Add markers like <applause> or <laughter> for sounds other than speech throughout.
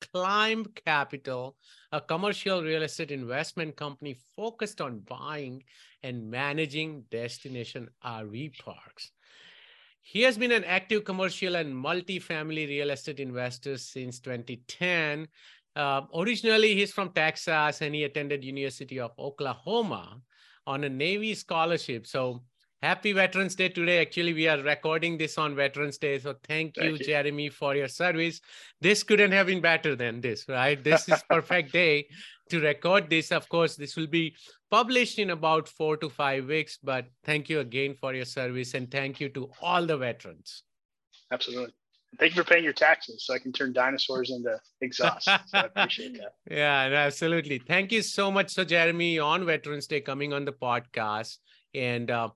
Climb Capital, a commercial real estate investment company focused on buying and managing destination RV parks. He has been an active commercial and multi-family real estate investor since 2010. Uh, originally, he's from Texas and he attended University of Oklahoma on a Navy scholarship. So Happy Veterans Day today. Actually, we are recording this on Veterans Day. So thank, thank you, you, Jeremy, for your service. This couldn't have been better than this, right? This is <laughs> perfect day to record this. Of course, this will be published in about four to five weeks. But thank you again for your service and thank you to all the veterans. Absolutely. Thank you for paying your taxes so I can turn dinosaurs into exhaust. So I appreciate that. <laughs> Yeah, absolutely. Thank you so much. So, Jeremy, on Veterans Day, coming on the podcast. And uh,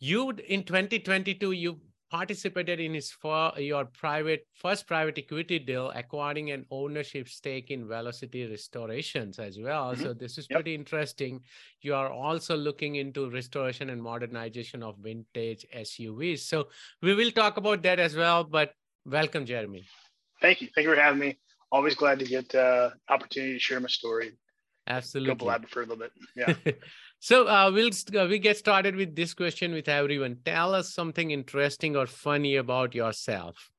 you in 2022 you participated in his for your private first private equity deal acquiring an ownership stake in velocity restorations as well. Mm-hmm. so this is yep. pretty interesting. You are also looking into restoration and modernization of vintage suvs so we will talk about that as well but welcome jeremy. Thank you. Thank you for having me. Always glad to get uh opportunity to share my story. Absolutely. Go blab for a little bit. <laughs> Yeah So uh, we'll uh, we get started with this question with everyone. Tell us something interesting or funny about yourself.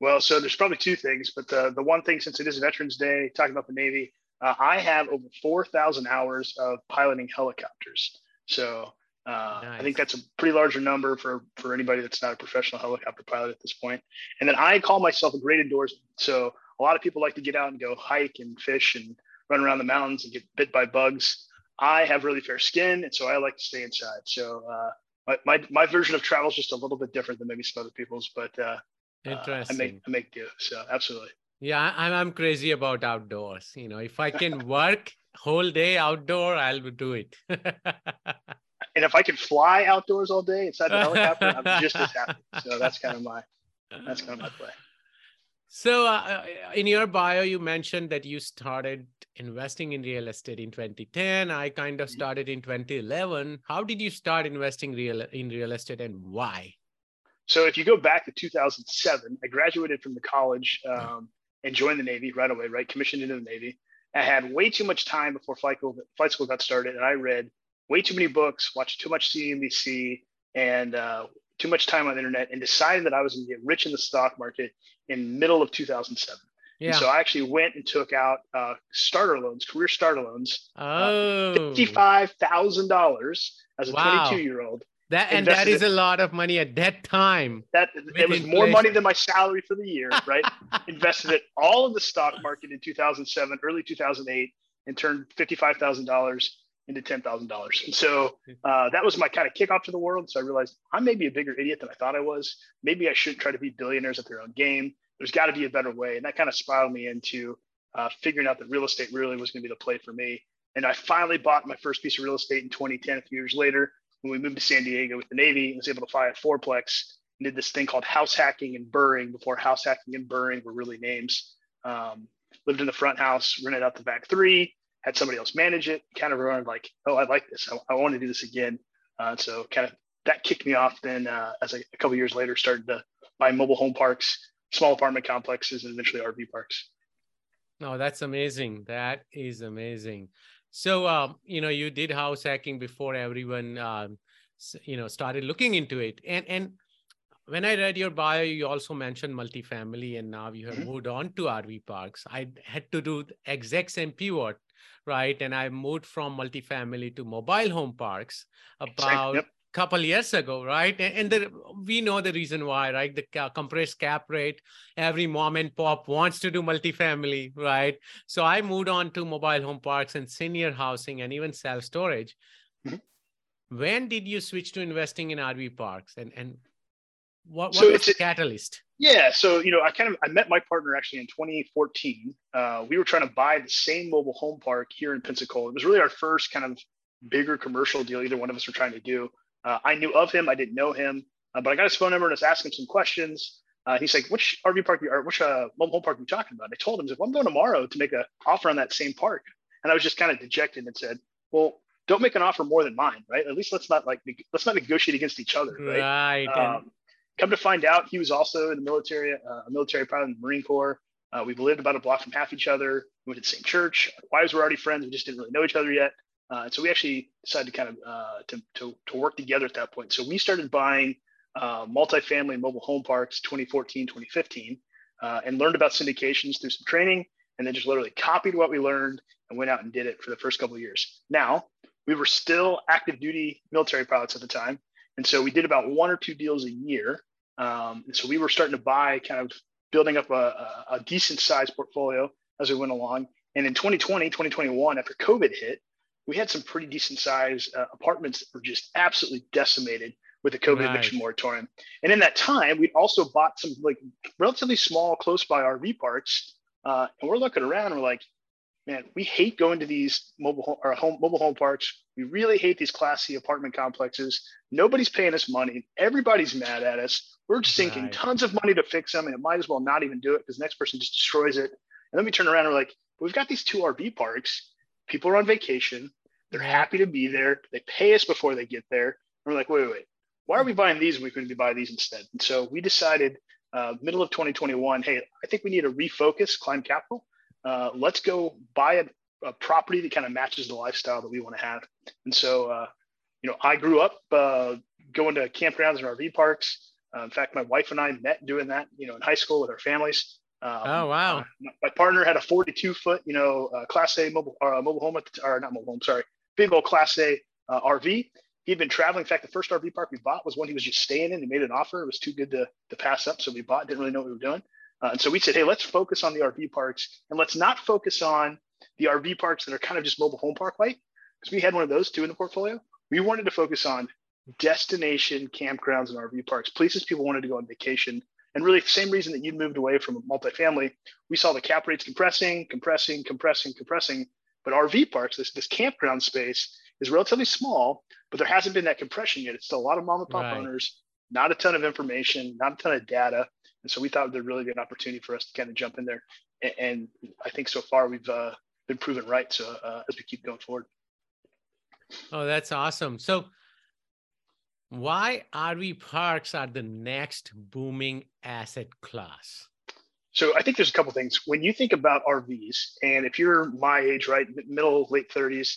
Well, so there's probably two things, but the the one thing since it is Veterans Day, talking about the Navy, uh, I have over four thousand hours of piloting helicopters. So uh, nice. I think that's a pretty larger number for for anybody that's not a professional helicopter pilot at this point. And then I call myself a great outdoorsman. So a lot of people like to get out and go hike and fish and run around the mountains and get bit by bugs. I have really fair skin, and so I like to stay inside. So uh, my, my, my version of travel is just a little bit different than maybe some other people's, but uh, Interesting. Uh, I make I make do. So absolutely. Yeah, I'm I'm crazy about outdoors. You know, if I can <laughs> work whole day outdoor, I'll do it. <laughs> and if I can fly outdoors all day inside the <laughs> helicopter, I'm just as happy. So that's kind of my that's kind of my play. So, uh, in your bio, you mentioned that you started investing in real estate in 2010. I kind of mm-hmm. started in 2011. How did you start investing real in real estate, and why? So, if you go back to 2007, I graduated from the college um, and joined the Navy right away. Right, commissioned into the Navy. I had way too much time before flight school, flight school got started, and I read way too many books, watched too much CNBC, and uh, too much time on the internet and decided that I was going to get rich in the stock market in middle of 2007. Yeah. And so I actually went and took out uh, starter loans, career starter loans, uh, oh. uh, fifty-five thousand dollars as a wow. 22-year-old. That and that is it. a lot of money at that time. That it was inflation. more money than my salary for the year, <laughs> right? Invested it all in the stock market in 2007, early 2008, and turned fifty-five thousand dollars into ten thousand dollars. And so uh, that was my kind of kickoff to the world. So I realized I'm maybe a bigger idiot than I thought I was. Maybe I shouldn't try to be billionaires at their own game. There's got to be a better way, and that kind of spiraled me into uh, figuring out that real estate really was going to be the play for me. And I finally bought my first piece of real estate in 2010. A few years later, when we moved to San Diego with the Navy, I was able to buy a fourplex and did this thing called house hacking and burring before house hacking and burring were really names. Um, lived in the front house, rented out the back three, had somebody else manage it, kind of run like, oh, I like this. I, I want to do this again. Uh, so kind of that kicked me off. Then uh, as I, a couple years later started to buy mobile home parks, small apartment complexes, and eventually RV parks. No, that's amazing. That is amazing. So, um, you know, you did house hacking before everyone, um, you know, started looking into it. And and when I read your bio, you also mentioned multifamily, and now you have mm-hmm. moved on to RV parks. I had to do the exact same pivot right? And I moved from multifamily to mobile home parks about yep. a couple years ago, right? And, and the, we know the reason why, right? The compressed cap rate, every mom and pop wants to do multifamily, right? So I moved on to mobile home parks and senior housing and even self storage. Mm-hmm. When did you switch to investing in RV parks? And and what, what so was the catalyst? Yeah, so you know, I kind of I met my partner actually in 2014. Uh, we were trying to buy the same mobile home park here in Pensacola. It was really our first kind of bigger commercial deal either one of us were trying to do. Uh, I knew of him, I didn't know him, uh, but I got his phone number and I was asking him some questions. Uh, he's like, "Which RV park or which uh, mobile home park are you talking about?" And I told him, "Well, I'm going tomorrow to make an offer on that same park." And I was just kind of dejected and said, "Well, don't make an offer more than mine, right? At least let's not like let's not negotiate against each other, right?" Right. Um, come to find out, he was also in the military, uh, a military pilot in the Marine Corps. Uh, we lived about a block from half each other. We went to the same church. Our wives were already friends. We just didn't really know each other yet. Uh, and so we actually decided to kind of uh, to, to, to, work together at that point. So we started buying uh, multifamily mobile home parks 2014, 2015, uh, and learned about syndications through some training, and then just literally copied what we learned and went out and did it for the first couple of years. Now we were still active duty military pilots at the time, and so we did about one or two deals a year. Um, and so we were starting to buy, kind of building up a, a, decent sized portfolio as we went along. And in 2020, 2021, after COVID hit, we had some pretty decent sized uh, apartments that were just absolutely decimated with the COVID right. eviction moratorium. And in that time, we also bought some like relatively small, close by RV parks. Uh, and we're looking around, and we're like, man, we hate going to these mobile home, or home mobile home parks. We really hate these Class C apartment complexes. Nobody's paying us money. Everybody's mad at us. We're sinking right. tons of money to fix them, and it might as well not even do it because the next person just destroys it. And then we turn around and we're like, we've got these two RV parks. People are on vacation. They're happy to be there. They pay us before they get there. And we're like, wait, wait, wait. Why are we buying these we couldn't buy these instead? And so we decided, uh, middle of 2021, hey, I think we need to refocus Climb Capital uh, let's go buy a, a property that kind of matches the lifestyle that we want to have. And so, uh, you know, I grew up uh, going to campgrounds and RV parks. Uh, in fact, my wife and I met doing that, you know, in high school with our families. Um, oh wow! Uh, my partner had a 42 foot, you know, uh, Class A mobile mobile home, at the, or not mobile home, sorry, big old Class A RV. He'd been traveling. In fact, the first RV park we bought was one he was just staying in. He made an offer. It was too good to, to pass up, so we bought. Didn't really know what we were doing. Uh, and so we said, hey, let's focus on the RV parks and let's not focus on the RV parks that are kind of just mobile home park light, because we had one of those too in the portfolio. We wanted to focus on destination campgrounds and RV parks, places people wanted to go on vacation. And really, the same reason that you moved away from a multifamily, we saw the cap rates compressing, compressing, compressing, compressing. But RV parks, this, this campground space is relatively small, but there hasn't been that compression yet. It's still a lot of mom and pop right. owners, not a ton of information, not a ton of data. And so we thought there'd really be an opportunity for us to kind of jump in there. And, and I think so far we've uh, been proven right. So uh, as we keep going forward. Oh, that's awesome. So why RV parks are the next booming asset class? So I think there's a couple things. When you think about RVs, and if you're my age, right, middle, late 30s,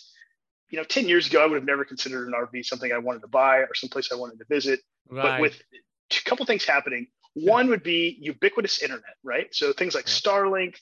you know, 10 years ago, I would have never considered an RV something I wanted to buy or someplace I wanted to visit. Right. But with a couple things happening, one would be ubiquitous internet, right? So things like Starlink,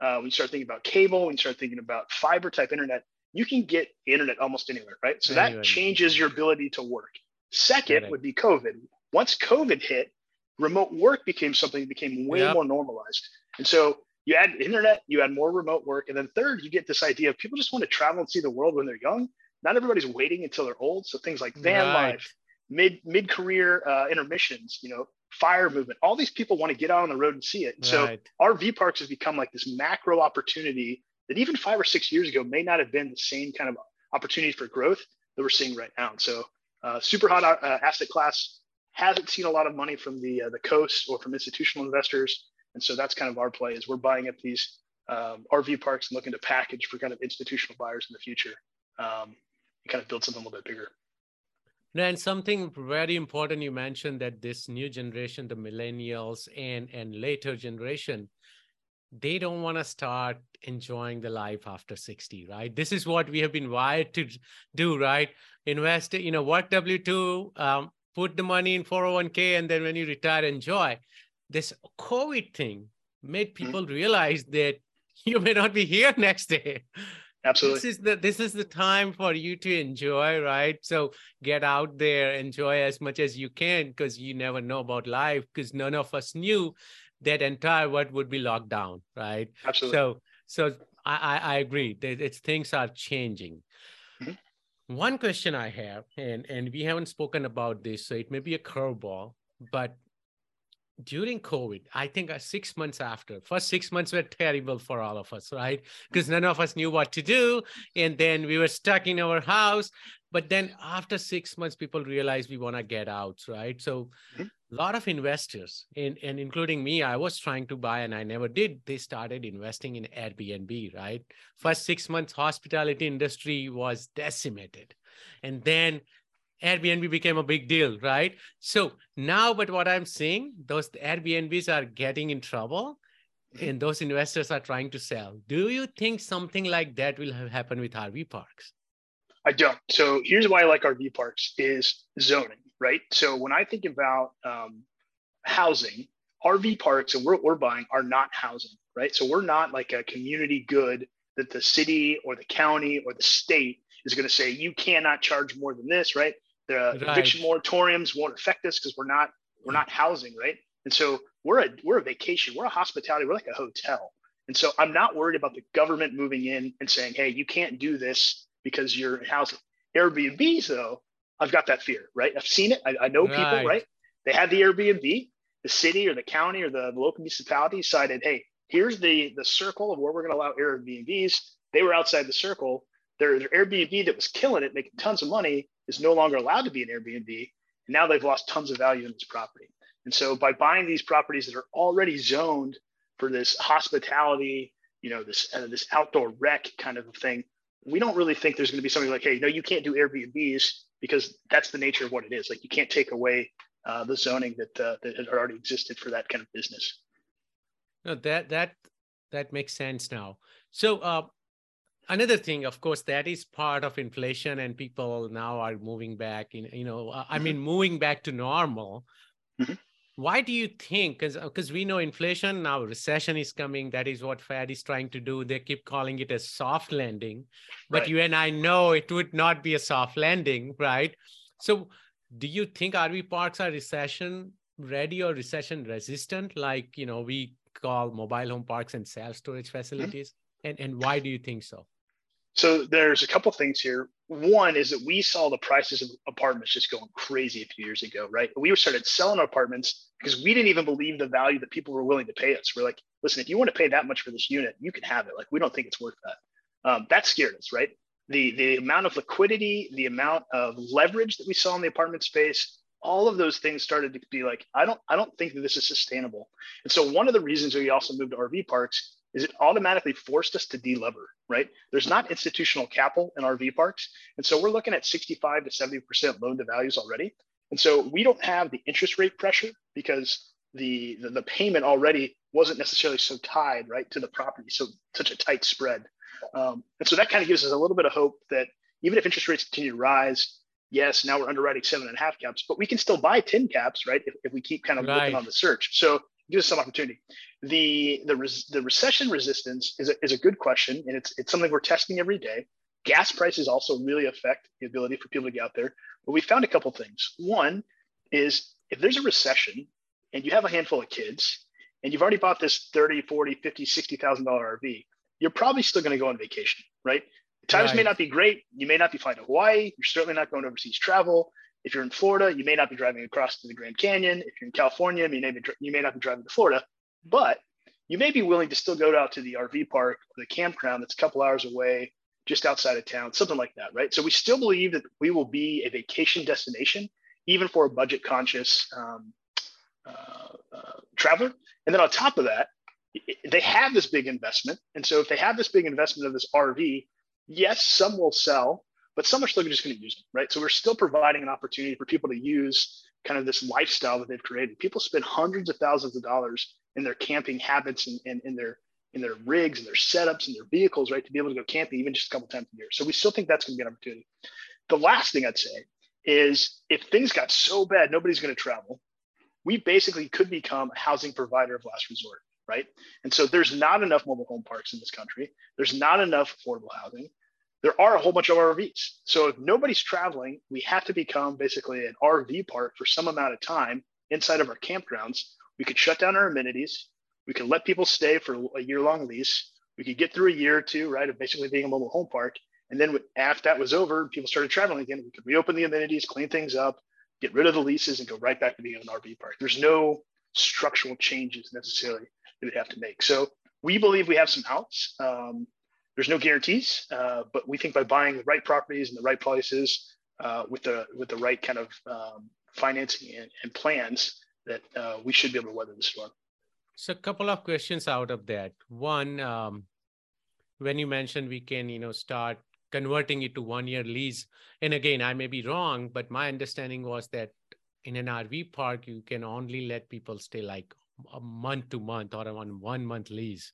uh, when you start thinking about cable, when you start thinking about fiber type internet, you can get internet almost anywhere, right? So that changes your ability to work. Second would be COVID. Once COVID hit, remote work became something that became way yep. more normalized. And so you add internet, you add more remote work. And then third, you get this idea of people just want to travel and see the world when they're young. Not everybody's waiting until they're old. So things like van right. life, mid mid career uh, intermissions, you know, fire movement. All these people want to get out on the road and see it. Right. So RV parks has become like this macro opportunity that even five or six years ago may not have been the same kind of opportunity for growth that we're seeing right now. And so uh, super hot uh, asset class hasn't seen a lot of money from the uh, the coast or from institutional investors. And so that's kind of our play is we're buying up these um, RV parks and looking to package for kind of institutional buyers in the future um, and kind of build something a little bit bigger. And something very important you mentioned that this new generation, the millennials and and later generation, they don't want to start enjoying the life after 60, right? This is what we have been wired to do, right? Invest, you know, work W2, um, put the money in 401k, and then when you retire, enjoy. This COVID thing made mm-hmm. people realize that <laughs> you may not be here next day. Absolutely. This is the this is the time for you to enjoy, right? So get out there, enjoy as much as you can, because you never know about life. Because none of us knew that entire world would be locked down, right? Absolutely. So so I I, agree that it's things are changing. Mm-hmm. One question I have, and and we haven't spoken about this, so it may be a curveball, but during COVID, I think uh, six months after, first six months were terrible for all of us, right? Because none of us knew what to do. And then we were stuck in our house. But then after six months, people realized we want to get out, right? So mm-hmm. a lot of investors, and, and including me, I was trying to buy and I never did. They started investing in Airbnb, right? First six months, hospitality industry was decimated. And then Airbnb became a big deal, right? So now, but what I'm seeing, those Airbnbs are getting in trouble and those investors are trying to sell. Do you think something like that will happen with RV parks? I don't. So here's why I like RV parks is zoning, right? So when I think about um, housing, RV parks and we're, we're buying are not housing, right? So we're not like a community good that the city or the county or the state is going to say you cannot charge more than this, right? The right. eviction moratoriums won't affect us because we're not we're not housing, right? And so we're a we're a vacation, we're a hospitality, we're like a hotel. And so I'm not worried about the government moving in and saying, hey, you can't do this because you're housing. Airbnbs, though, I've got that fear, right? I've seen it. I, I know right. people, right? They had the Airbnb, the city or the county or the, local municipality decided, hey, here's the the circle of where we're going to allow Airbnbs. They were outside the circle. Their, their Airbnb that was killing it, making tons of money, is no longer allowed to be an Airbnb. And now they've lost tons of value in this property. And so by buying these properties that are already zoned for this hospitality, you know, this uh, this outdoor rec kind of thing, we don't really think there's going to be something like, hey, no, you can't do Airbnbs because that's the nature of what it is. Like you can't take away uh, the zoning that uh, that already existed for that kind of business. No, that that that makes sense now. So uh, another thing of course that is part of inflation and people now are moving back in you know i mm-hmm. mean moving back to normal mm-hmm. why do you think because because we know inflation now recession is coming that is what fed is trying to do they keep calling it a soft landing but right. you and i know it would not be a soft landing right so do you think rv parks are recession ready or recession resistant like you know we call mobile home parks and self storage mm-hmm. facilities mm-hmm. and and why do you think so so there's a couple things here. One is that we saw the prices of apartments just going crazy a few years ago, right? We started selling apartments because we didn't even believe the value that people were willing to pay us. We're like, listen, if you want to pay that much for this unit, you can have it. Like, we don't think it's worth that. Um, that scared us, right? The the amount of liquidity, the amount of leverage that we saw in the apartment space, all of those things started to be like, I don't, I don't think that this is sustainable. And so one of the reasons we also moved to RV parks is it automatically forced us to delever, right? There's not institutional capital in RV parks. And so we're looking at 65 to 70% loan to values already. And so we don't have the interest rate pressure because the, the, the payment already wasn't necessarily so tied, right, to the property. So such a tight spread. Um, and so that kind of gives us a little bit of hope that even if interest rates continue to rise, yes, now we're underwriting seven and a half caps, but we can still buy 10 caps, right? If, if we keep kind of right. looking on the search. So gives us some opportunity. The the res, the recession resistance is a, is a good question, and it's it's something we're testing every day. Gas prices also really affect the ability for people to get out there. But we found a couple things. One is if there's a recession and you have a handful of kids and you've already bought this 30, 40, 50, 60,000 dollar RV, you're probably still going to go on vacation, right? Times right. may not be great. You may not be flying to Hawaii. You're certainly not going overseas travel. If you're in Florida, you may not be driving across to the Grand Canyon. If you're in California, you may, be, you may not be driving to Florida, but you may be willing to still go out to the RV park or the campground that's a couple hours away, just outside of town, something like that, right? So we still believe that we will be a vacation destination, even for a budget conscious um, uh, uh, traveler. And then on top of that, they have this big investment. And so if they have this big investment of this RV, yes, some will sell, but some are still just going to use them, right? So we're still providing an opportunity for people to use kind of this lifestyle that they've created. People spend hundreds of thousands of dollars in their camping habits and, and in their in their rigs and their setups and their vehicles, right, to be able to go camping even just a couple times a year. So we still think that's going to be an opportunity. The last thing I'd say is if things got so bad, nobody's going to travel. We basically could become a housing provider of last resort, right? And so there's not enough mobile home parks in this country. There's not enough affordable housing there are a whole bunch of RVs. So if nobody's traveling, we have to become basically an RV park for some amount of time inside of our campgrounds. We could shut down our amenities. We could let people stay for a year long lease. We could get through a year or two, right, of basically being a mobile home park. And then after that was over, people started traveling again. We could reopen the amenities, clean things up, get rid of the leases, and go right back to being an RV park. There's no structural changes necessarily that we'd have to make. So we believe we have some outs. Um, there's no guarantees, uh, but we think by buying the right properties in the right places uh, with the with the right kind of um, financing and, and, plans, that uh, we should be able to weather the storm. So, a couple of questions out of that. One, um, when you mentioned we can, you know, start converting it to one year lease, and again, I may be wrong, but my understanding was that in an RV park, you can only let people stay like a month to month or on one month lease.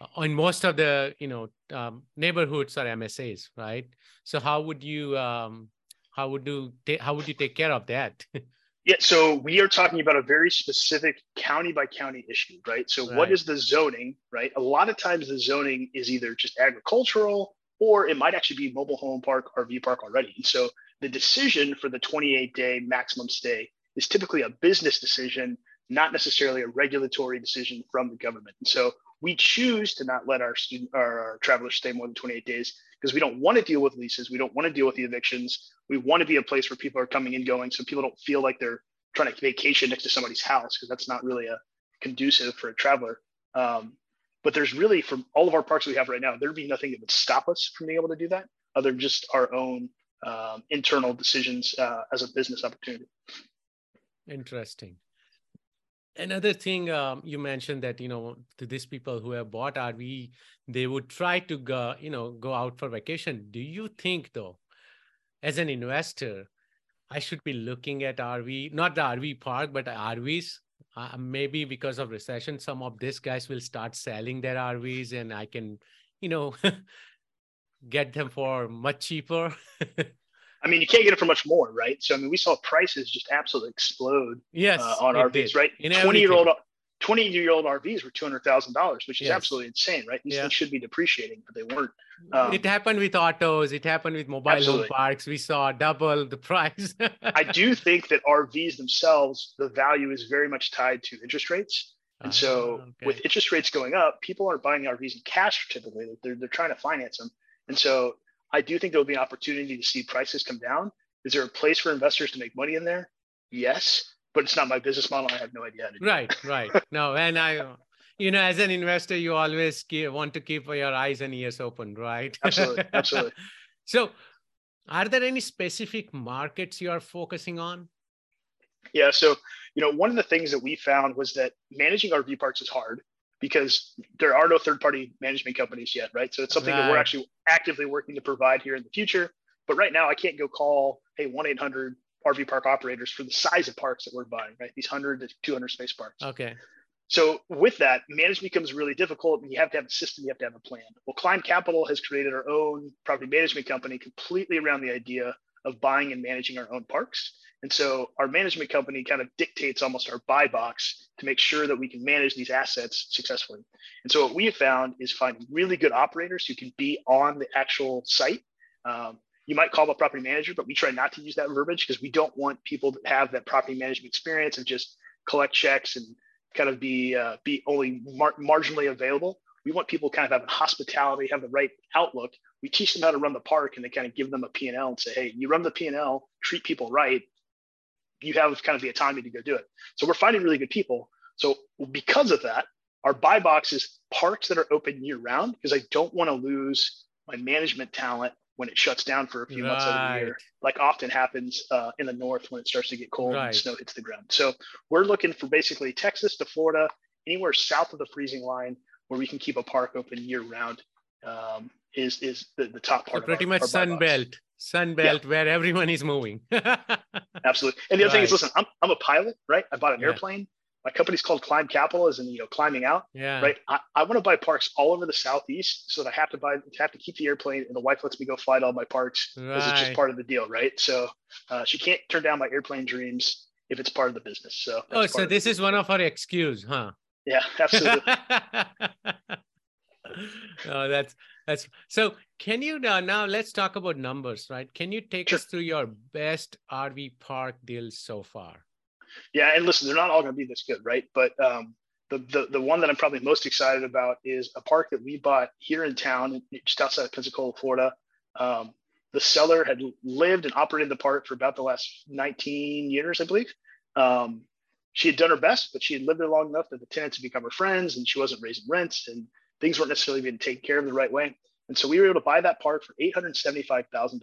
Uh, in most of the you know um, neighborhoods or MSAs, right? So how would you um, how would you ta- how would you take care of that? <laughs> yeah, so we are talking about a very specific county by county issue, right? So right. what is the zoning, right? A lot of times the zoning is either just agricultural or it might actually be mobile home park, RV park already. And so the decision for the 28 day maximum stay is typically a business decision, not necessarily a regulatory decision from the government. And so we choose to not let our student our, our travelers stay more than 28 days because we don't want to deal with leases. We don't want to deal with the evictions. We want to be a place where people are coming and going so people don't feel like they're trying to vacation next to somebody's house because that's not really a conducive for a traveler. Um, but there's really from all of our parks we have right now, there'd be nothing that would stop us from being able to do that other than just our own um, internal decisions uh, as a business opportunity. Interesting. Another thing um, you mentioned that you know to these people who have bought RV, they would try to go you know go out for vacation. Do you think though, as an investor, I should be looking at RV, not the RV park, but RVs? Uh, maybe because of recession, some of these guys will start selling their RVs, and I can, you know, <laughs> get them for much cheaper. <laughs> I mean, you can't get it for much more, right? So I mean, we saw prices just absolutely explode. Yes, uh, on RVs, did. right? Twenty year old, twenty year old RVs were two hundred thousand dollars, which is yes. absolutely insane, right? These yeah. things should be depreciating, but they weren't. Um, it happened with autos. It happened with mobile absolutely. home parks. We saw double the price. I <laughs> do think that RVs themselves, the value is very much tied to interest rates. And so, ah, okay. with interest rates going up, people aren't buying RVs in cash typically. They're, they're trying to finance them. And so, I do think there'll be an opportunity to see prices come down. Is there a place for investors to make money in there? Yes, but it's not my business model. I have no idea. Right, right. <laughs> No, and I, you know, as an investor, you always keep, want to keep your eyes and ears open, right? Absolutely, <laughs> absolutely. so, are there any specific markets you are focusing on? Yeah, so you know, one of the things that we found was that managing RV parks is hard because there are no third party management companies yet, right? So it's something right. that we're actually actively working to provide here in the future. But right now, I can't go call, hey, 1 800 RV park operators for the size of parks that we're buying, right? These 100 to 200 space parks. Okay. So with that, management becomes really difficult and you have to have a system, you have to have a plan. Well, Climb Capital has created our own property management company completely around the idea of buying and managing our own parks. And so our management company kind of dictates almost our buy box to make sure that we can manage these assets successfully. And so what we have found is finding really good operators who can be on the actual site. Um, you might call them a property manager, but we try not to use that verbiage because we don't want people to have that property management experience and just collect checks and kind of be uh, be only mar- marginally available. We want people kind of having hospitality, have the right outlook. We teach them how to run the park and then kind of give them a P&L and say, hey, you run the P&L, treat people right, you have kind of the autonomy to go do it. So we're finding really good people. So because of that, our buy box is parks that are open year round because I don't want to lose my management talent when it shuts down for a few right. months of the year, like often happens uh, in the north when it starts to get cold right. and snow hits the ground. So we're looking for basically Texas to Florida, anywhere south of the freezing line where we can keep a park open year round um, is is the, the top part. So pretty our, much our sun belt, sun belt yeah. where everyone is moving. <laughs> Absolutely. And the other right. thing is, listen, I'm I'm a pilot, right? I bought an yeah. airplane. My company's called Climb Capital, as in you know climbing out. Yeah. Right. I, I want to buy parks all over the southeast, so that I have to buy have to keep the airplane, and the wife lets me go fly to all my parks because right. it's just part of the deal, right? So uh, she can't turn down my airplane dreams if it's part of the business. So. Oh, so this is one of our excuse, huh? Yeah, <laughs> absolutely. <laughs> oh, that's that's so. Can you uh, now let's talk about numbers, right? Can you take sure. us through your best RV park deals so far? Yeah, and listen, they're not all going to be this good, right? But um, the, the the one that I'm probably most excited about is a park that we bought here in town, just outside of Pensacola, Florida. Um, the seller had lived and operated the park for about the last 19 years, I believe. Um, she had done her best, but she had lived there long enough that the tenants had become her friends and she wasn't raising rents and things weren't necessarily being taken care of the right way. And so we were able to buy that park for $875,000.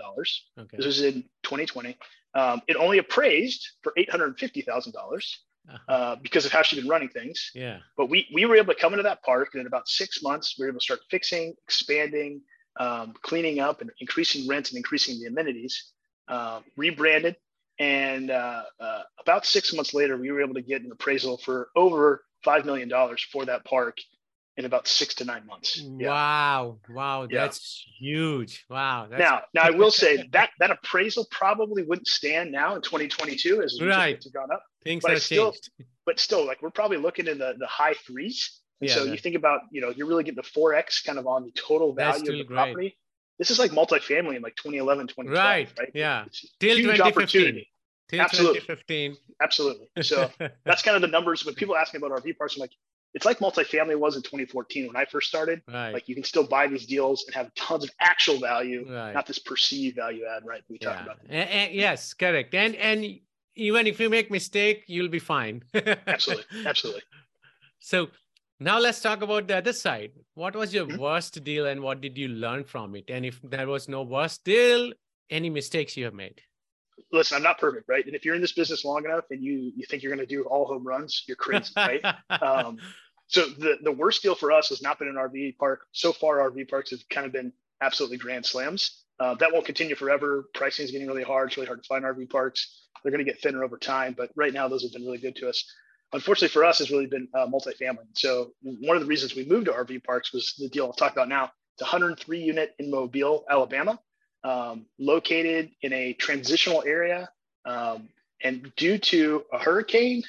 Okay. This was in 2020. Um, it only appraised for $850,000 uh-huh. uh, because of how she'd been running things. Yeah. But we, we were able to come into that park and in about six months, we were able to start fixing, expanding, um, cleaning up and increasing rents and increasing the amenities, uh, rebranded. And uh, uh, about six months later, we were able to get an appraisal for over $5 million for that park in about six to nine months. Yeah. Wow. Wow. Yeah. That's huge. Wow. That's... Now, now I will say <laughs> that that appraisal probably wouldn't stand now in 2022 as right. gone up. Things but have still, changed. <laughs> But still, like we're probably looking in the, the high threes. And yeah, so you think about, you know, you're really getting the 4X kind of on the total value of the great. property. This is like multifamily in like 2011, 2012. Right. right? Yeah. Till huge 2015. opportunity. Till Absolutely. 2015. Absolutely. So <laughs> that's kind of the numbers. When people ask me about RV parks, I'm like, it's like multifamily was in 2014 when I first started. Right. Like you can still buy these deals and have tons of actual value, right. not this perceived value add, right? We talked about. And, and, yes, correct. And and even if you make mistake, you'll be fine. <laughs> absolutely, absolutely. So now let's talk about the other side. What was your mm-hmm. worst deal, and what did you learn from it? And if there was no worst deal, any mistakes you have made? listen, I'm not perfect, right? And if you're in this business long enough and you you think you're going to do all home runs, you're crazy, right? <laughs> um, so the the worst deal for us has not been an RV park. So far, RV parks have kind of been absolutely grand slams. Uh, that won't continue forever. Pricing is getting really hard. It's really hard to find RV parks. They're going to get thinner over time, but right now those have been really good to us. Unfortunately for us, has really been uh, multifamily. So one of the reasons we moved to RV parks was the deal I'll talk about now. It's 103 unit in Mobile, Alabama um, located in a transitional area. Um, and due to a hurricane,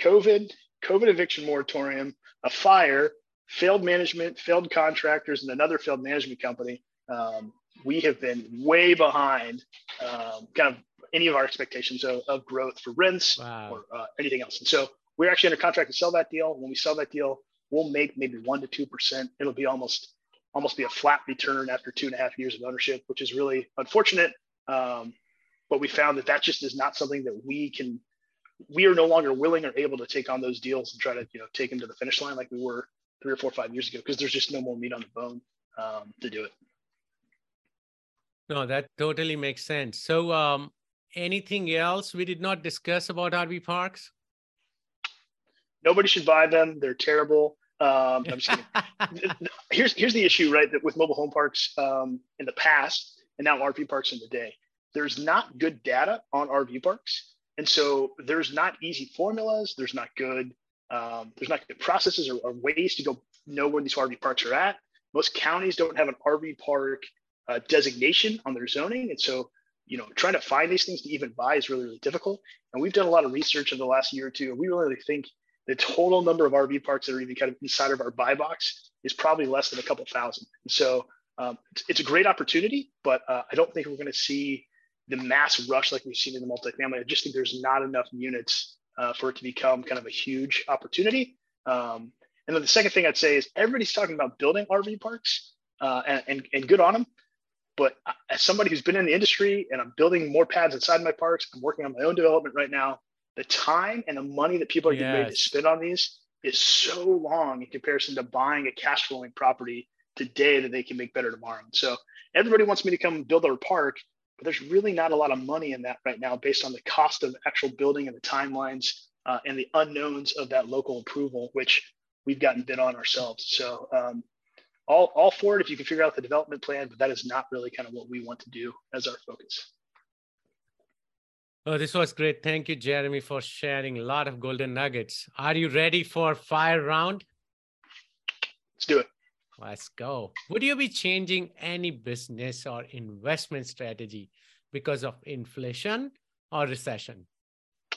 COVID, COVID eviction moratorium, a fire, failed management, failed contractors, and another failed management company, um, we have been way behind um, kind of any of our expectations of, of growth for rents wow. or uh, anything else. And so we're actually under contract to sell that deal. When we sell that deal, we'll make maybe one to two percent. It'll be almost almost be a flat return after two and a half years of ownership, which is really unfortunate. Um, but we found that that just is not something that we can, we are no longer willing or able to take on those deals and try to, you know, take them to the finish line like we were three or four, or five years ago, because there's just no more meat on the bone um, to do it. No, that totally makes sense. So, um, anything else we did not discuss about RV parks? Nobody should buy them. They're terrible. Um, I'm just <laughs> here's here's the issue, right? That with mobile home parks um, in the past and now RV parks in the day, there's not good data on RV parks, and so there's not easy formulas. There's not good um, there's not good processes or, or, ways to go know where these RV parks are at. Most counties don't have an RV park uh, designation on their zoning, and so you know trying to find these things to even buy is really really difficult. And we've done a lot of research in the last year or two. and We really think the total number of RV parks that are even kind of inside of our buy box is probably less than a couple thousand. And so um, it's, it's, a great opportunity, but uh, I don't think we're going to see the mass rush like we've seen in the multifamily. I just think there's not enough units uh, for it to become kind of a huge opportunity. Um, and then the second thing I'd say is everybody's talking about building RV parks uh, and, and, and good on them. But as somebody who's been in the industry and I'm building more pads inside my parks, I'm working on my own development right now the time and the money that people are getting yes. ready to spend on these is so long in comparison to buying a cash flowing property today that they can make better tomorrow. So everybody wants me to come build their park, but there's really not a lot of money in that right now based on the cost of actual building and the timelines uh, and the unknowns of that local approval, which we've gotten bid on ourselves. So um, all, all for it if you can figure out the development plan, but that is not really kind of what we want to do as our focus. Oh, this was great. Thank you, Jeremy, for sharing a lot of golden nuggets. Are you ready for fire round? Let's do it. Let's go. Would you be changing any business or investment strategy because of inflation or recession?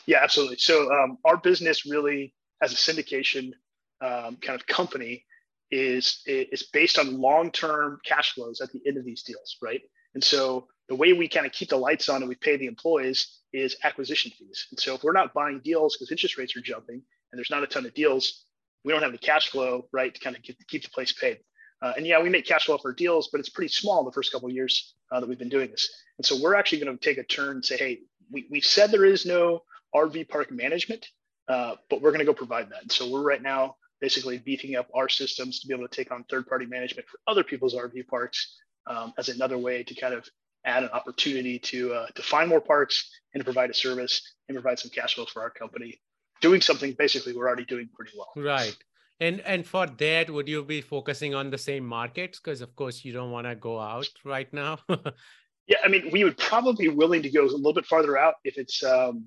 Yeah, absolutely. So um, our business really, as a syndication um, kind of company, is is based on long term cash flows at the end of these deals, right? And so the way we kind of keep the lights on and we pay the employees is acquisition fees. And so if we're not buying deals because interest rates are jumping and there's not a ton of deals, we don't have the cash flow, right, to kind of get, keep the place paid. Uh, and yeah, we make cash flow for deals, but it's pretty small the first couple of years uh, that we've been doing this. And so we're actually going to take a turn and say, hey, we, we've said there is no RV park management, uh, but we're going to go provide that. And so we're right now basically beefing up our systems to be able to take on third-party management for other people's RV parks um, as another way to kind of add an opportunity to uh, to find more parks and to provide a service and provide some cash flow for our company, doing something basically we're already doing pretty well. Right. And and for that, would you be focusing on the same markets? Because of course you don't want to go out right now. <laughs> yeah, I mean, we would probably be willing to go a little bit farther out if it's um,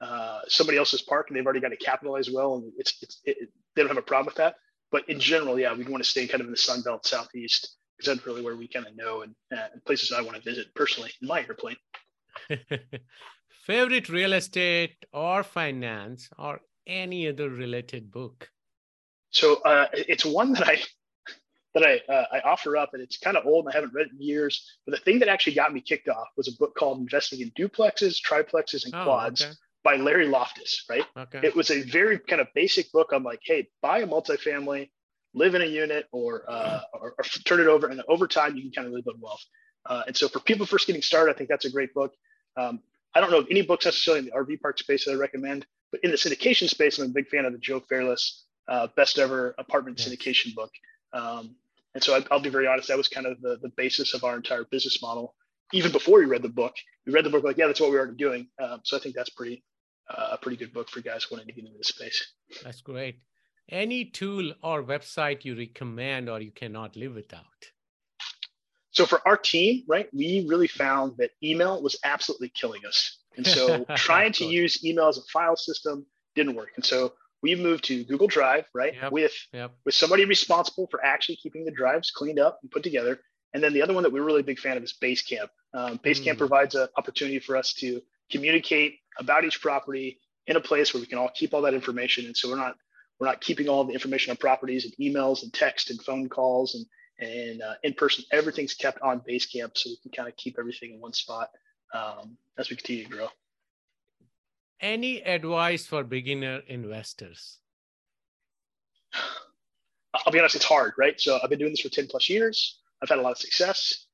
uh, somebody else's park and they've already got to capitalize well, and it's, it's it, they don't have a problem with that. But in general, yeah, we want to stay kind of in the Sun Belt Southeast because that's really where we kind of know and uh, places I want to visit personally in my airplane. <laughs> Favorite real estate or finance or any other related book? So uh, it's one that I <laughs> that I uh, I offer up, and it's kind of old, and I haven't read it in years. But the thing that actually got me kicked off was a book called "Investing in Duplexes, Triplexes, and oh, Quads" okay. By Larry Loftus. Right? Okay. It was a very kind of basic book on like, hey, buy a multifamily, live in a unit, or uh, or, or, turn it over, and over time you can kind of really build wealth. Uh, and so for people first getting started, I think that's a great book. Um, I don't know of any books necessarily in the RV park space that I recommend, but in the syndication space, I'm a big fan of the Joe Fairless uh, best ever apartment yes. syndication book. Um, and so I, will be very honest, that was kind of the, the basis of our entire business model. Even before we read the book, we read the book like, yeah, that's what we are already doing. Um, so I think that's pretty uh, a pretty good book for guys wanting to get into this space. That's great. Any tool or website you recommend or you cannot live without? So for our team, right, we really found that email was absolutely killing us. And so <laughs> trying to use email as a file system didn't work. And so we moved to Google Drive, right? Yep, with yep. with somebody responsible for actually keeping the drives cleaned up and put together. And then the other one that we're really a big fan of is Basecamp. Um, Basecamp mm. provides an opportunity for us to communicate about each property in a place where we can all keep all that information. And so we're not we're not keeping all the information on properties and emails and text and phone calls and and uh, in person. Everything's kept on Basecamp, so we can kind of keep everything in one spot um, as we continue to grow. Any advice for beginner investors? I'll be honest, it's hard, right? So I've been doing this for 10 plus years. I've had a lot of success.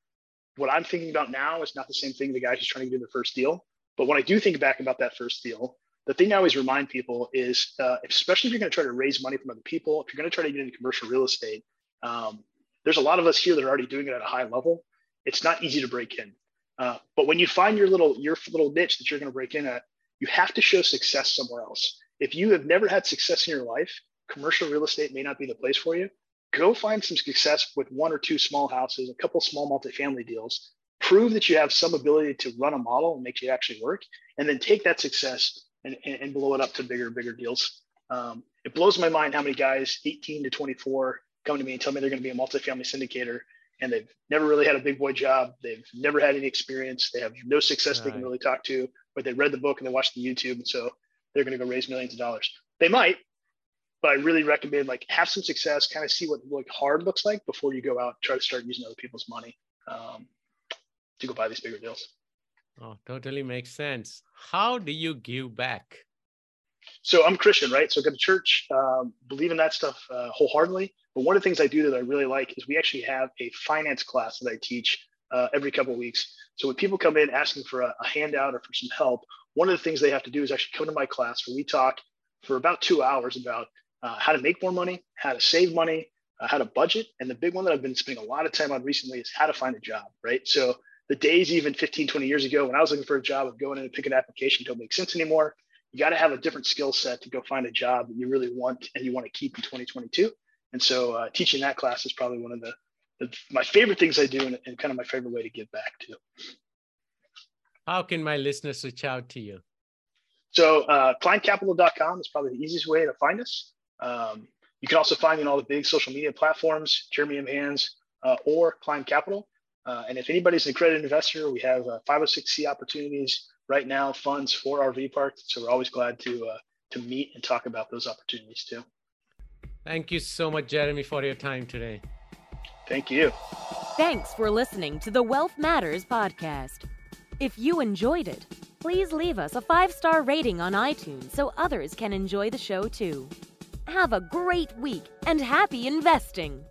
What I'm thinking about now is not the same thing the guy who's trying to do the first deal. But when I do think back about that first deal, the thing I always remind people is, uh, especially if you're going to try to raise money from other people, if you're going to try to get into commercial real estate, um, there's a lot of us here that are already doing it at a high level. It's not easy to break in. Uh, but when you find your little your little niche that you're going to break in at, you have to show success somewhere else. If you have never had success in your life, commercial real estate may not be the place for you. Go find some success with one or two small houses, a couple small multifamily deals. Prove that you have some ability to run a model and make it actually work, and then take that success and, and blow it up to bigger, bigger deals. Um, it blows my mind how many guys, 18 to 24, come to me and tell me they're going to be a multifamily syndicator and they've never really had a big boy job. They've never had any experience. They have no success right. they can really talk to, but they read the book and they watched the YouTube. And so they're going to go raise millions of dollars. They might, but I really recommend like have some success, kind of see what like hard looks like before you go out, and try to start using other people's money um, to go buy these bigger deals. Oh, totally makes sense. How do you give back? So I'm Christian, right? So I go to church, um, believe in that stuff uh, wholeheartedly. But one of the things I do that I really like is we actually have a finance class that I teach uh, every couple of weeks. So when people come in asking for a, a, handout or for some help, one of the things they have to do is actually come to my class where we talk for about two hours about uh, how to make more money, how to save money, uh, how to budget. And the big one that I've been spending a lot of time on recently is how to find a job, right? So the days even 15, 20 years ago when I was looking for a job of going in and picking an application don't make sense anymore. You got to have a different skill set to go find a job that you really want and you want to keep in 2022. And so uh, teaching that class is probably one of the, the my favorite things I do and, and, kind of my favorite way to give back to. How can my listeners reach out to you? So uh, climbcapital.com is probably the easiest way to find us. Um, you can also find me on all the big social media platforms, Jeremy M. Hands uh, or Climb Capital. Uh, and if anybody's an accredited investor, we have uh, 506c opportunities right now, funds for RV parks. So we're always glad to uh, to meet and talk about those opportunities too. Thank you so much, Jeremy, for your time today. Thank you. Thanks for listening to the Wealth Matters podcast. If you enjoyed it, please leave us a five star rating on iTunes so others can enjoy the show too. Have a great week and happy investing!